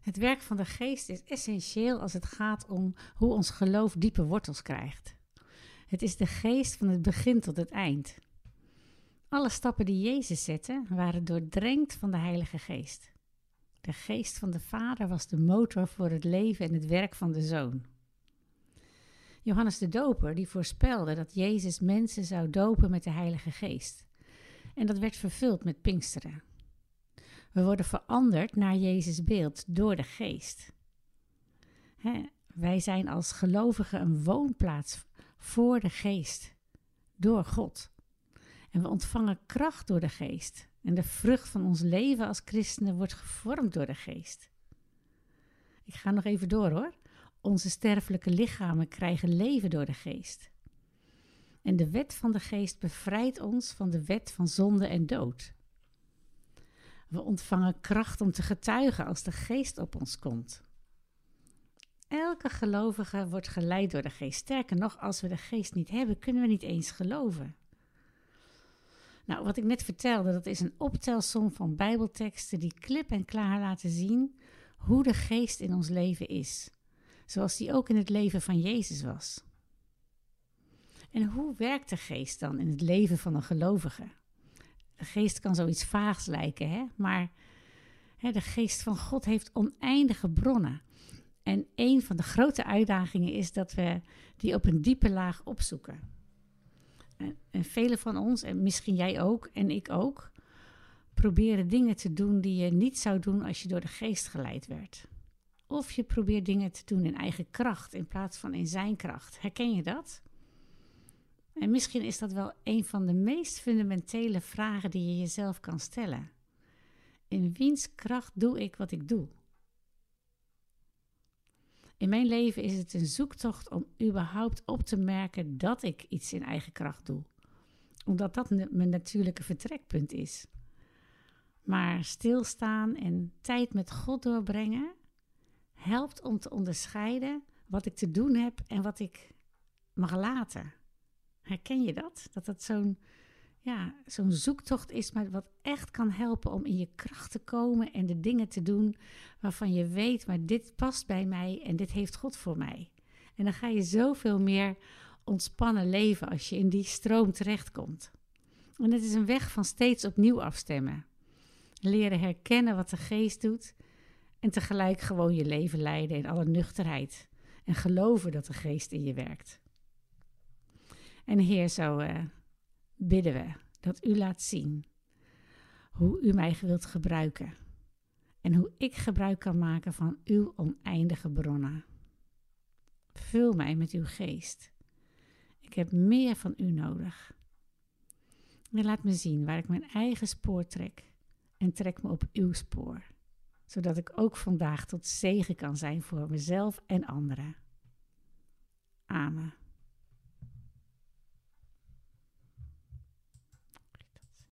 Het werk van de geest is essentieel als het gaat om hoe ons geloof diepe wortels krijgt. Het is de geest van het begin tot het eind. Alle stappen die Jezus zette waren doordrenkt van de Heilige Geest. De geest van de Vader was de motor voor het leven en het werk van de Zoon. Johannes de Doper die voorspelde dat Jezus mensen zou dopen met de Heilige Geest. En dat werd vervuld met Pinksteren. We worden veranderd naar Jezus beeld door de Geest. wij zijn als gelovigen een woonplaats voor de Geest, door God. En we ontvangen kracht door de Geest. En de vrucht van ons leven als christenen wordt gevormd door de Geest. Ik ga nog even door hoor. Onze sterfelijke lichamen krijgen leven door de Geest. En de wet van de Geest bevrijdt ons van de wet van zonde en dood. We ontvangen kracht om te getuigen als de Geest op ons komt. Elke gelovige wordt geleid door de Geest. Sterker nog, als we de Geest niet hebben, kunnen we niet eens geloven. Nou, wat ik net vertelde, dat is een optelsom van Bijbelteksten die klip en klaar laten zien hoe de Geest in ons leven is, zoals die ook in het leven van Jezus was. En hoe werkt de Geest dan in het leven van een gelovige? De Geest kan zoiets vaags lijken, hè? maar hè, de Geest van God heeft oneindige bronnen. En een van de grote uitdagingen is dat we die op een diepe laag opzoeken. En, en velen van ons, en misschien jij ook en ik ook, proberen dingen te doen die je niet zou doen als je door de geest geleid werd. Of je probeert dingen te doen in eigen kracht in plaats van in zijn kracht. Herken je dat? En misschien is dat wel een van de meest fundamentele vragen die je jezelf kan stellen. In wiens kracht doe ik wat ik doe? In mijn leven is het een zoektocht om überhaupt op te merken dat ik iets in eigen kracht doe. Omdat dat mijn natuurlijke vertrekpunt is. Maar stilstaan en tijd met God doorbrengen helpt om te onderscheiden wat ik te doen heb en wat ik mag laten. Herken je dat? Dat dat zo'n ja, zo'n zoektocht is, maar wat echt kan helpen om in je kracht te komen en de dingen te doen waarvan je weet, maar dit past bij mij en dit heeft God voor mij. En dan ga je zoveel meer ontspannen leven als je in die stroom terechtkomt. En het is een weg van steeds opnieuw afstemmen. Leren herkennen wat de geest doet en tegelijk gewoon je leven leiden in alle nuchterheid. En geloven dat de geest in je werkt. En Heer, zo uh, bidden we dat u laat zien hoe u mij wilt gebruiken en hoe ik gebruik kan maken van uw oneindige bronnen. Vul mij met uw geest. Ik heb meer van u nodig. En laat me zien waar ik mijn eigen spoor trek en trek me op uw spoor, zodat ik ook vandaag tot zegen kan zijn voor mezelf en anderen. Amen.